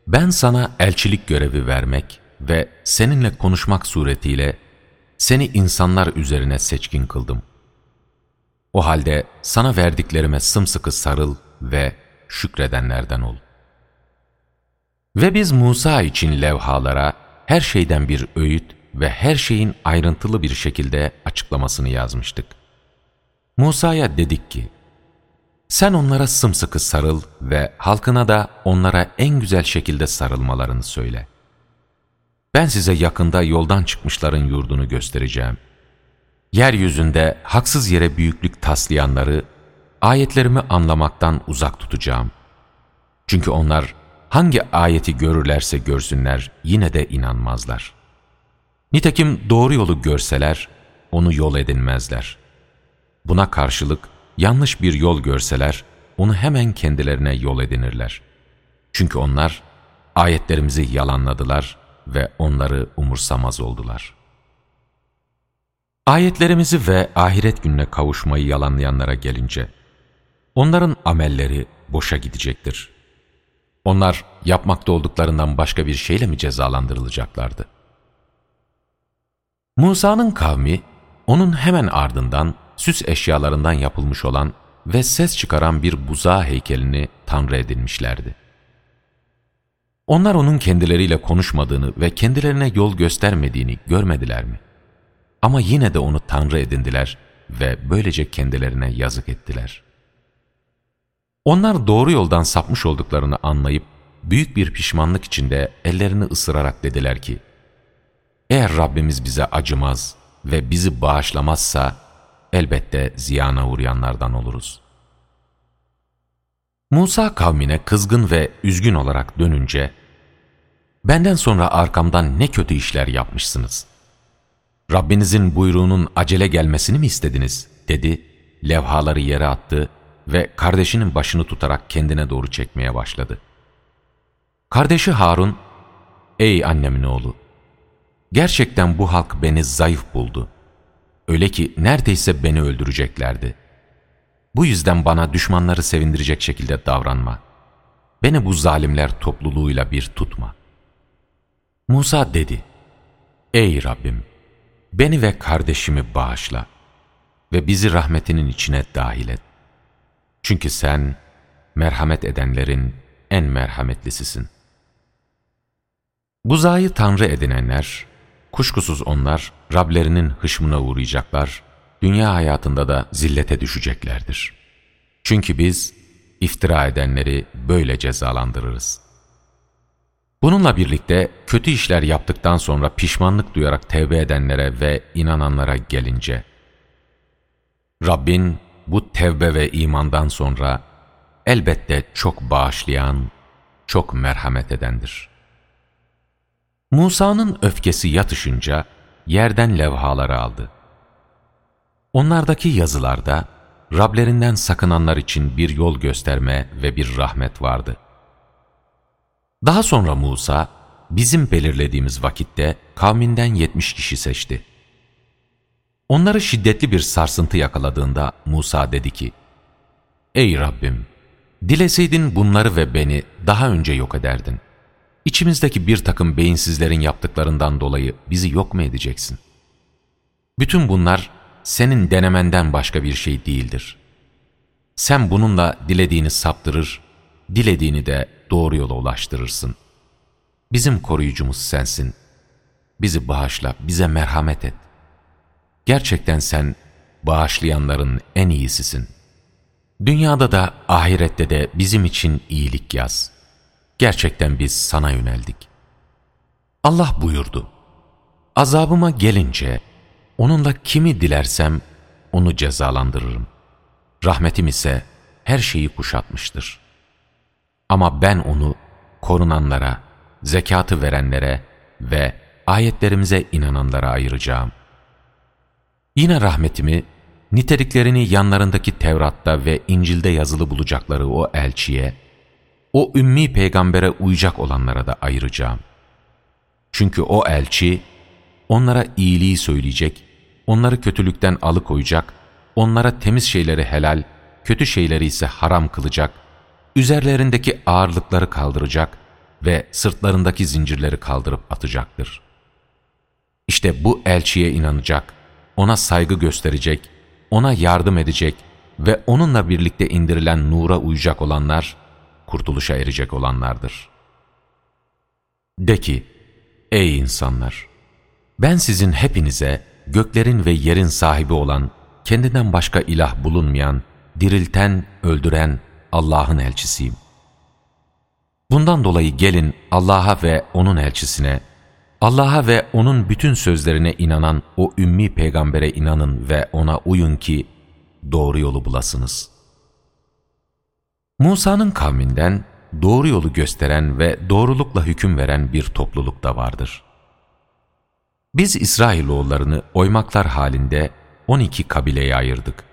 Ben sana elçilik görevi vermek ve seninle konuşmak suretiyle seni insanlar üzerine seçkin kıldım. O halde sana verdiklerime sımsıkı sarıl ve şükredenlerden ol. Ve biz Musa için levhalara her şeyden bir öğüt ve her şeyin ayrıntılı bir şekilde açıklamasını yazmıştık. Musa'ya dedik ki, sen onlara sımsıkı sarıl ve halkına da onlara en güzel şekilde sarılmalarını söyle. Ben size yakında yoldan çıkmışların yurdunu göstereceğim. Yeryüzünde haksız yere büyüklük taslayanları, ayetlerimi anlamaktan uzak tutacağım. Çünkü onlar hangi ayeti görürlerse görsünler yine de inanmazlar. Nitekim doğru yolu görseler, onu yol edinmezler. Buna karşılık yanlış bir yol görseler, onu hemen kendilerine yol edinirler. Çünkü onlar ayetlerimizi yalanladılar ve onları umursamaz oldular. Ayetlerimizi ve ahiret gününe kavuşmayı yalanlayanlara gelince, onların amelleri boşa gidecektir. Onlar yapmakta olduklarından başka bir şeyle mi cezalandırılacaklardı? Musa'nın kavmi, onun hemen ardından süs eşyalarından yapılmış olan ve ses çıkaran bir buza heykelini tanrı edinmişlerdi. Onlar onun kendileriyle konuşmadığını ve kendilerine yol göstermediğini görmediler mi? Ama yine de onu tanrı edindiler ve böylece kendilerine yazık ettiler. Onlar doğru yoldan sapmış olduklarını anlayıp büyük bir pişmanlık içinde ellerini ısırarak dediler ki, eğer Rabbimiz bize acımaz ve bizi bağışlamazsa elbette ziyana uğrayanlardan oluruz. Musa kavmine kızgın ve üzgün olarak dönünce, benden sonra arkamdan ne kötü işler yapmışsınız. Rabbinizin buyruğunun acele gelmesini mi istediniz? dedi, levhaları yere attı ve kardeşinin başını tutarak kendine doğru çekmeye başladı. Kardeşi Harun, ''Ey annemin oğlu, gerçekten bu halk beni zayıf buldu. Öyle ki neredeyse beni öldüreceklerdi. Bu yüzden bana düşmanları sevindirecek şekilde davranma. Beni bu zalimler topluluğuyla bir tutma. Musa dedi, Ey Rabbim! Beni ve kardeşimi bağışla ve bizi rahmetinin içine dahil et. Çünkü sen merhamet edenlerin en merhametlisisin. Buzayı tanrı edinenler, Kuşkusuz onlar Rablerinin hışmına uğrayacaklar, dünya hayatında da zillete düşeceklerdir. Çünkü biz iftira edenleri böyle cezalandırırız. Bununla birlikte kötü işler yaptıktan sonra pişmanlık duyarak tevbe edenlere ve inananlara gelince, Rabbin bu tevbe ve imandan sonra elbette çok bağışlayan, çok merhamet edendir.'' Musa'nın öfkesi yatışınca yerden levhaları aldı. Onlardaki yazılarda Rablerinden sakınanlar için bir yol gösterme ve bir rahmet vardı. Daha sonra Musa, bizim belirlediğimiz vakitte kavminden yetmiş kişi seçti. Onları şiddetli bir sarsıntı yakaladığında Musa dedi ki, Ey Rabbim! Dileseydin bunları ve beni daha önce yok ederdin.'' İçimizdeki bir takım beyinsizlerin yaptıklarından dolayı bizi yok mu edeceksin? Bütün bunlar senin denemenden başka bir şey değildir. Sen bununla dilediğini saptırır, dilediğini de doğru yola ulaştırırsın. Bizim koruyucumuz sensin. Bizi bağışla, bize merhamet et. Gerçekten sen bağışlayanların en iyisisin. Dünyada da ahirette de bizim için iyilik yaz.'' Gerçekten biz sana yöneldik. Allah buyurdu. Azabıma gelince onunla kimi dilersem onu cezalandırırım. Rahmetim ise her şeyi kuşatmıştır. Ama ben onu korunanlara, zekatı verenlere ve ayetlerimize inananlara ayıracağım. Yine rahmetimi, niteliklerini yanlarındaki Tevrat'ta ve İncil'de yazılı bulacakları o elçiye, o ümmi peygambere uyacak olanlara da ayıracağım. Çünkü o elçi, onlara iyiliği söyleyecek, onları kötülükten alıkoyacak, onlara temiz şeyleri helal, kötü şeyleri ise haram kılacak, üzerlerindeki ağırlıkları kaldıracak ve sırtlarındaki zincirleri kaldırıp atacaktır. İşte bu elçiye inanacak, ona saygı gösterecek, ona yardım edecek ve onunla birlikte indirilen nura uyacak olanlar, kurtuluşa erecek olanlardır. De ki, ey insanlar! Ben sizin hepinize göklerin ve yerin sahibi olan, kendinden başka ilah bulunmayan, dirilten, öldüren Allah'ın elçisiyim. Bundan dolayı gelin Allah'a ve O'nun elçisine, Allah'a ve O'nun bütün sözlerine inanan o ümmi peygambere inanın ve O'na uyun ki doğru yolu bulasınız. Musa'nın kavminden doğru yolu gösteren ve doğrulukla hüküm veren bir topluluk da vardır. Biz İsrailoğullarını oymaklar halinde 12 kabileye ayırdık.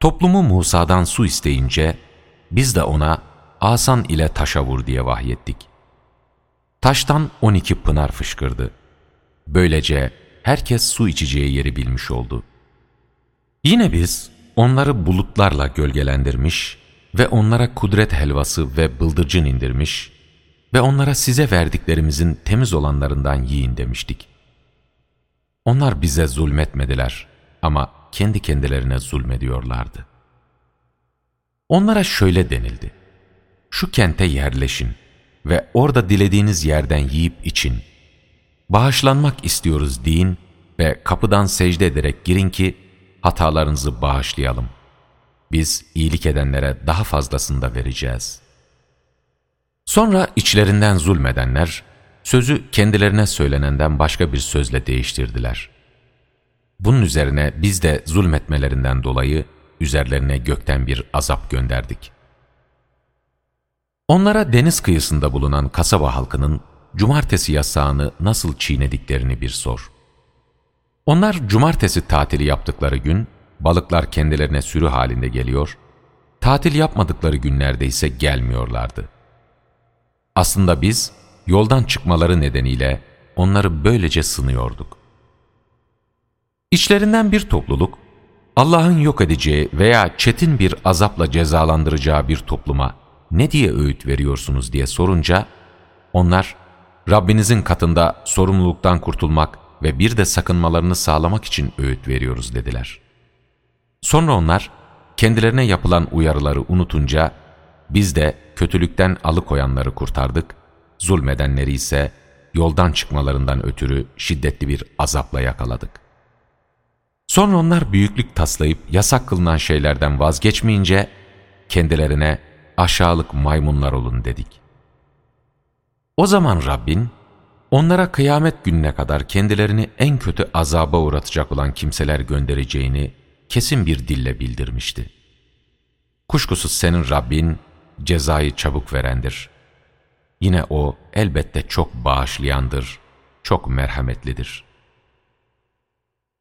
Toplumu Musa'dan su isteyince biz de ona asan ile taşa vur diye vahyettik. Taştan 12 pınar fışkırdı. Böylece herkes su içeceği yeri bilmiş oldu. Yine biz onları bulutlarla gölgelendirmiş ve onlara kudret helvası ve bıldırcın indirmiş ve onlara size verdiklerimizin temiz olanlarından yiyin demiştik. Onlar bize zulmetmediler ama kendi kendilerine zulmediyorlardı. Onlara şöyle denildi. Şu kente yerleşin ve orada dilediğiniz yerden yiyip için. Bağışlanmak istiyoruz deyin ve kapıdan secde ederek girin ki hatalarınızı bağışlayalım. Biz iyilik edenlere daha fazlasını da vereceğiz. Sonra içlerinden zulmedenler, sözü kendilerine söylenenden başka bir sözle değiştirdiler. Bunun üzerine biz de zulmetmelerinden dolayı üzerlerine gökten bir azap gönderdik. Onlara deniz kıyısında bulunan kasaba halkının cumartesi yasağını nasıl çiğnediklerini bir sor. Onlar cumartesi tatili yaptıkları gün balıklar kendilerine sürü halinde geliyor, tatil yapmadıkları günlerde ise gelmiyorlardı. Aslında biz yoldan çıkmaları nedeniyle onları böylece sınıyorduk. İçlerinden bir topluluk, Allah'ın yok edeceği veya çetin bir azapla cezalandıracağı bir topluma ne diye öğüt veriyorsunuz diye sorunca, onlar Rabbinizin katında sorumluluktan kurtulmak ve bir de sakınmalarını sağlamak için öğüt veriyoruz dediler. Sonra onlar kendilerine yapılan uyarıları unutunca biz de kötülükten alıkoyanları kurtardık, zulmedenleri ise yoldan çıkmalarından ötürü şiddetli bir azapla yakaladık. Sonra onlar büyüklük taslayıp yasak kılınan şeylerden vazgeçmeyince kendilerine aşağılık maymunlar olun dedik. O zaman Rabbin onlara kıyamet gününe kadar kendilerini en kötü azaba uğratacak olan kimseler göndereceğini kesin bir dille bildirmişti. Kuşkusuz senin Rabbin cezayı çabuk verendir. Yine O elbette çok bağışlayandır, çok merhametlidir.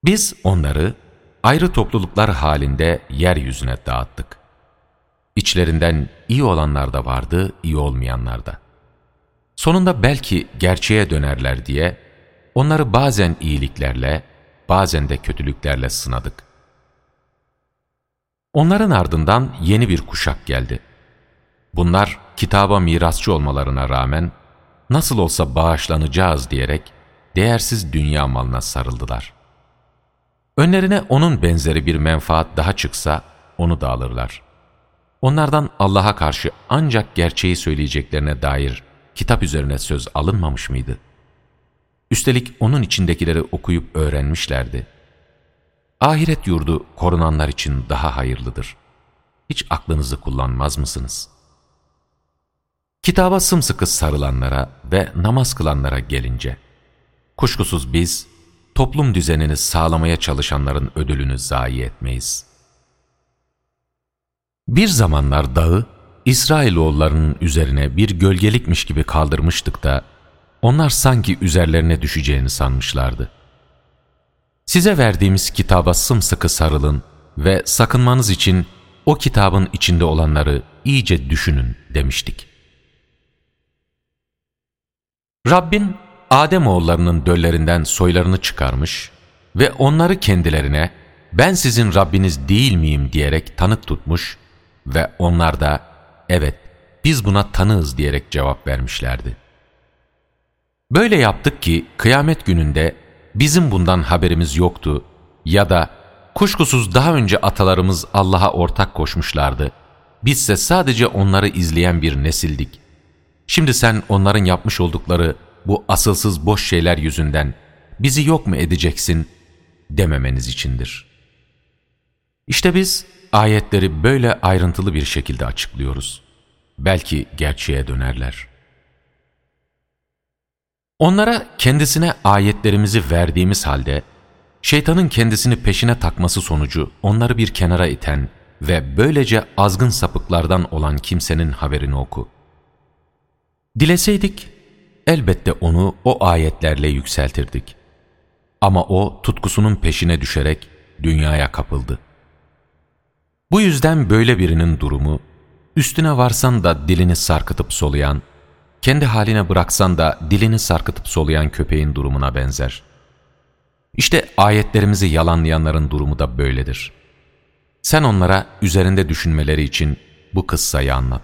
Biz onları ayrı topluluklar halinde yeryüzüne dağıttık. İçlerinden iyi olanlar da vardı, iyi olmayanlar da. Sonunda belki gerçeğe dönerler diye onları bazen iyiliklerle, bazen de kötülüklerle sınadık. Onların ardından yeni bir kuşak geldi. Bunlar kitaba mirasçı olmalarına rağmen nasıl olsa bağışlanacağız diyerek değersiz dünya malına sarıldılar. Önlerine onun benzeri bir menfaat daha çıksa onu da alırlar. Onlardan Allah'a karşı ancak gerçeği söyleyeceklerine dair kitap üzerine söz alınmamış mıydı? Üstelik onun içindekileri okuyup öğrenmişlerdi. Ahiret yurdu korunanlar için daha hayırlıdır. Hiç aklınızı kullanmaz mısınız? Kitaba sımsıkı sarılanlara ve namaz kılanlara gelince, kuşkusuz biz, toplum düzenini sağlamaya çalışanların ödülünü zayi etmeyiz. Bir zamanlar dağı İsrailoğullarının üzerine bir gölgelikmiş gibi kaldırmıştık da, onlar sanki üzerlerine düşeceğini sanmışlardı. Size verdiğimiz kitaba sımsıkı sarılın ve sakınmanız için o kitabın içinde olanları iyice düşünün demiştik. Rabbin Adem oğullarının döllerinden soylarını çıkarmış ve onları kendilerine ben sizin Rabbiniz değil miyim diyerek tanık tutmuş ve onlar da evet biz buna tanığız diyerek cevap vermişlerdi. Böyle yaptık ki kıyamet gününde bizim bundan haberimiz yoktu ya da kuşkusuz daha önce atalarımız Allah'a ortak koşmuşlardı. Bizse sadece onları izleyen bir nesildik. Şimdi sen onların yapmış oldukları bu asılsız boş şeyler yüzünden bizi yok mu edeceksin dememeniz içindir. İşte biz ayetleri böyle ayrıntılı bir şekilde açıklıyoruz. Belki gerçeğe dönerler. Onlara kendisine ayetlerimizi verdiğimiz halde, şeytanın kendisini peşine takması sonucu onları bir kenara iten ve böylece azgın sapıklardan olan kimsenin haberini oku. Dileseydik, elbette onu o ayetlerle yükseltirdik. Ama o tutkusunun peşine düşerek dünyaya kapıldı. Bu yüzden böyle birinin durumu, üstüne varsan da dilini sarkıtıp soluyan, kendi haline bıraksan da dilini sarkıtıp soluyan köpeğin durumuna benzer. İşte ayetlerimizi yalanlayanların durumu da böyledir. Sen onlara üzerinde düşünmeleri için bu kıssayı anlat.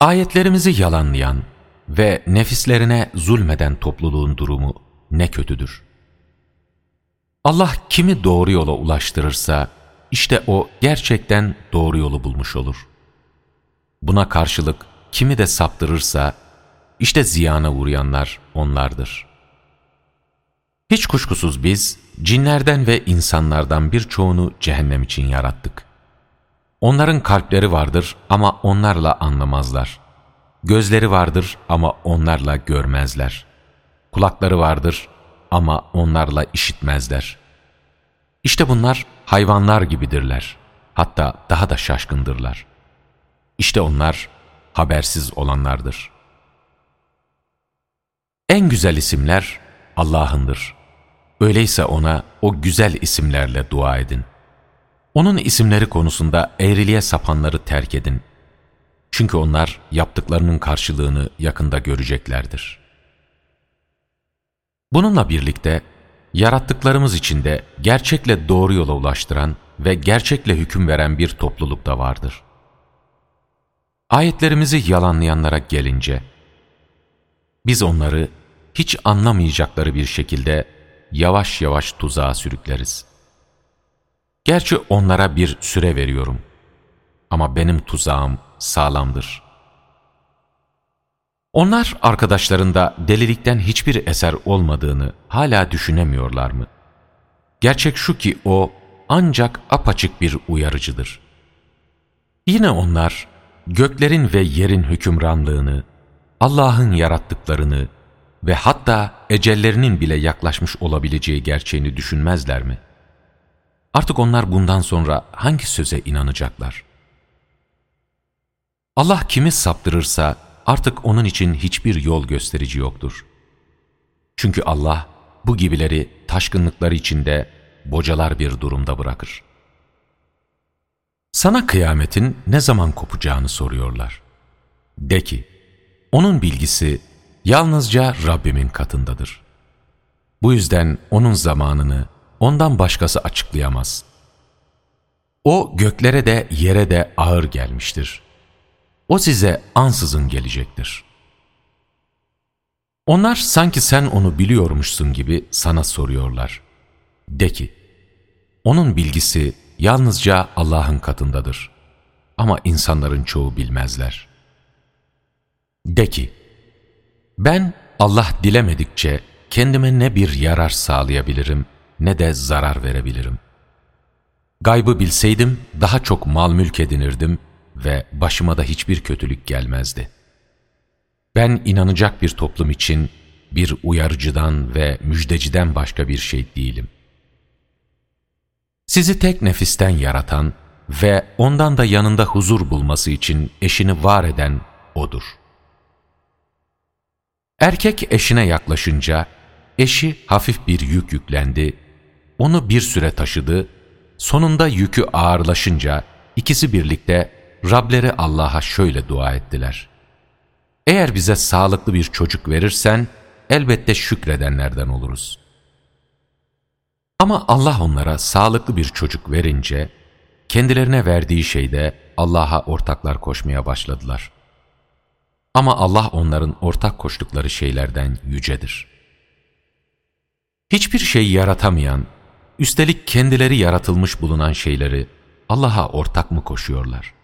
Ayetlerimizi yalanlayan ve nefislerine zulmeden topluluğun durumu ne kötüdür. Allah kimi doğru yola ulaştırırsa, işte o gerçekten doğru yolu bulmuş olur. Buna karşılık kimi de saptırırsa, işte ziyana uğrayanlar onlardır. Hiç kuşkusuz biz, cinlerden ve insanlardan birçoğunu cehennem için yarattık. Onların kalpleri vardır ama onlarla anlamazlar. Gözleri vardır ama onlarla görmezler. Kulakları vardır ama onlarla işitmezler. İşte bunlar hayvanlar gibidirler. Hatta daha da şaşkındırlar. İşte onlar habersiz olanlardır. En güzel isimler Allah'ındır. Öyleyse ona o güzel isimlerle dua edin. Onun isimleri konusunda eğriliğe sapanları terk edin. Çünkü onlar yaptıklarının karşılığını yakında göreceklerdir. Bununla birlikte yarattıklarımız içinde gerçekle doğru yola ulaştıran ve gerçekle hüküm veren bir topluluk da vardır. Ayetlerimizi yalanlayanlara gelince, biz onları hiç anlamayacakları bir şekilde yavaş yavaş tuzağa sürükleriz. Gerçi onlara bir süre veriyorum ama benim tuzağım sağlamdır. Onlar arkadaşlarında delilikten hiçbir eser olmadığını hala düşünemiyorlar mı? Gerçek şu ki o ancak apaçık bir uyarıcıdır. Yine onlar göklerin ve yerin hükümranlığını, Allah'ın yarattıklarını ve hatta ecellerinin bile yaklaşmış olabileceği gerçeğini düşünmezler mi? Artık onlar bundan sonra hangi söze inanacaklar? Allah kimi saptırırsa artık onun için hiçbir yol gösterici yoktur. Çünkü Allah bu gibileri taşkınlıkları içinde bocalar bir durumda bırakır. Sana kıyametin ne zaman kopacağını soruyorlar. De ki, onun bilgisi yalnızca Rabbimin katındadır. Bu yüzden onun zamanını ondan başkası açıklayamaz. O göklere de yere de ağır gelmiştir. O size ansızın gelecektir. Onlar sanki sen onu biliyormuşsun gibi sana soruyorlar. De ki, onun bilgisi yalnızca Allah'ın katındadır. Ama insanların çoğu bilmezler. De ki, ben Allah dilemedikçe kendime ne bir yarar sağlayabilirim ne de zarar verebilirim. Gaybı bilseydim daha çok mal mülk edinirdim ve başıma da hiçbir kötülük gelmezdi. Ben inanacak bir toplum için bir uyarıcıdan ve müjdeciden başka bir şey değilim. Sizi tek nefisten yaratan ve ondan da yanında huzur bulması için eşini var eden O'dur. Erkek eşine yaklaşınca, eşi hafif bir yük yüklendi, onu bir süre taşıdı, sonunda yükü ağırlaşınca ikisi birlikte Rableri Allah'a şöyle dua ettiler. Eğer bize sağlıklı bir çocuk verirsen, elbette şükredenlerden oluruz. Ama Allah onlara sağlıklı bir çocuk verince, kendilerine verdiği şeyde Allah'a ortaklar koşmaya başladılar. Ama Allah onların ortak koştukları şeylerden yücedir. Hiçbir şey yaratamayan, üstelik kendileri yaratılmış bulunan şeyleri Allah'a ortak mı koşuyorlar?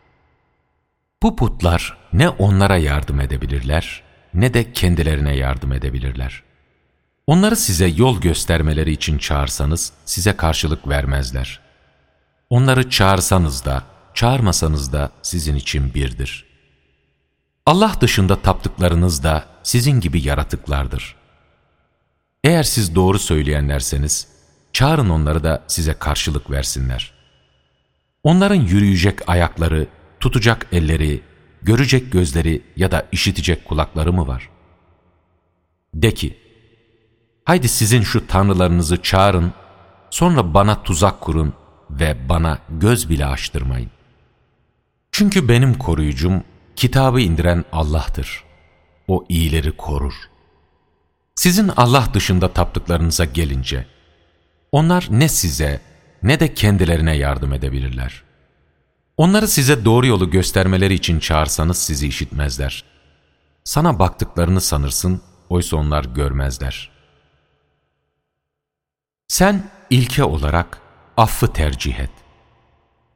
Bu putlar ne onlara yardım edebilirler, ne de kendilerine yardım edebilirler. Onları size yol göstermeleri için çağırsanız size karşılık vermezler. Onları çağırsanız da, çağırmasanız da sizin için birdir. Allah dışında taptıklarınız da sizin gibi yaratıklardır. Eğer siz doğru söyleyenlerseniz, çağırın onları da size karşılık versinler. Onların yürüyecek ayakları, tutacak elleri, görecek gözleri ya da işitecek kulakları mı var? De ki, haydi sizin şu tanrılarınızı çağırın, sonra bana tuzak kurun ve bana göz bile açtırmayın. Çünkü benim koruyucum, kitabı indiren Allah'tır. O iyileri korur. Sizin Allah dışında taptıklarınıza gelince, onlar ne size ne de kendilerine yardım edebilirler. Onları size doğru yolu göstermeleri için çağırsanız sizi işitmezler. Sana baktıklarını sanırsın, oysa onlar görmezler. Sen ilke olarak affı tercih et.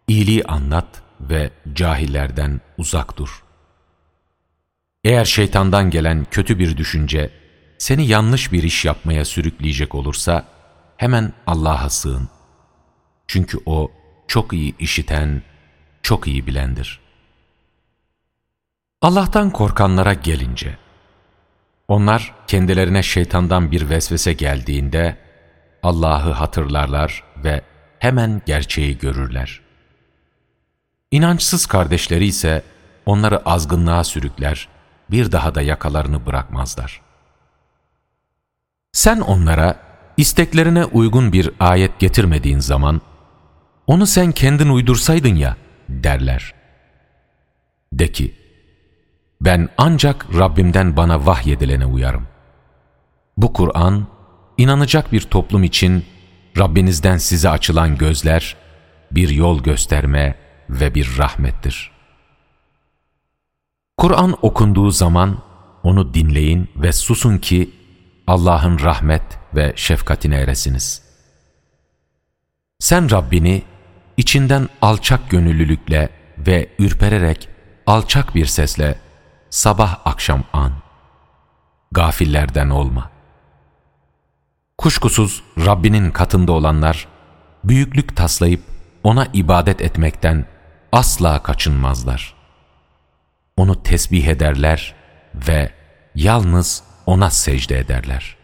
İyiliği anlat ve cahillerden uzak dur. Eğer şeytandan gelen kötü bir düşünce seni yanlış bir iş yapmaya sürükleyecek olursa hemen Allah'a sığın. Çünkü O çok iyi işiten, çok iyi bilendir. Allah'tan korkanlara gelince, onlar kendilerine şeytandan bir vesvese geldiğinde Allah'ı hatırlarlar ve hemen gerçeği görürler. İnançsız kardeşleri ise onları azgınlığa sürükler, bir daha da yakalarını bırakmazlar. Sen onlara isteklerine uygun bir ayet getirmediğin zaman, onu sen kendin uydursaydın ya derler. De ki, ben ancak Rabbimden bana vahyedilene uyarım. Bu Kur'an, inanacak bir toplum için Rabbinizden size açılan gözler, bir yol gösterme ve bir rahmettir. Kur'an okunduğu zaman onu dinleyin ve susun ki Allah'ın rahmet ve şefkatine eresiniz. Sen Rabbini içinden alçak gönüllülükle ve ürpererek alçak bir sesle sabah akşam an. Gafillerden olma. Kuşkusuz Rabbinin katında olanlar büyüklük taslayıp ona ibadet etmekten asla kaçınmazlar. Onu tesbih ederler ve yalnız ona secde ederler.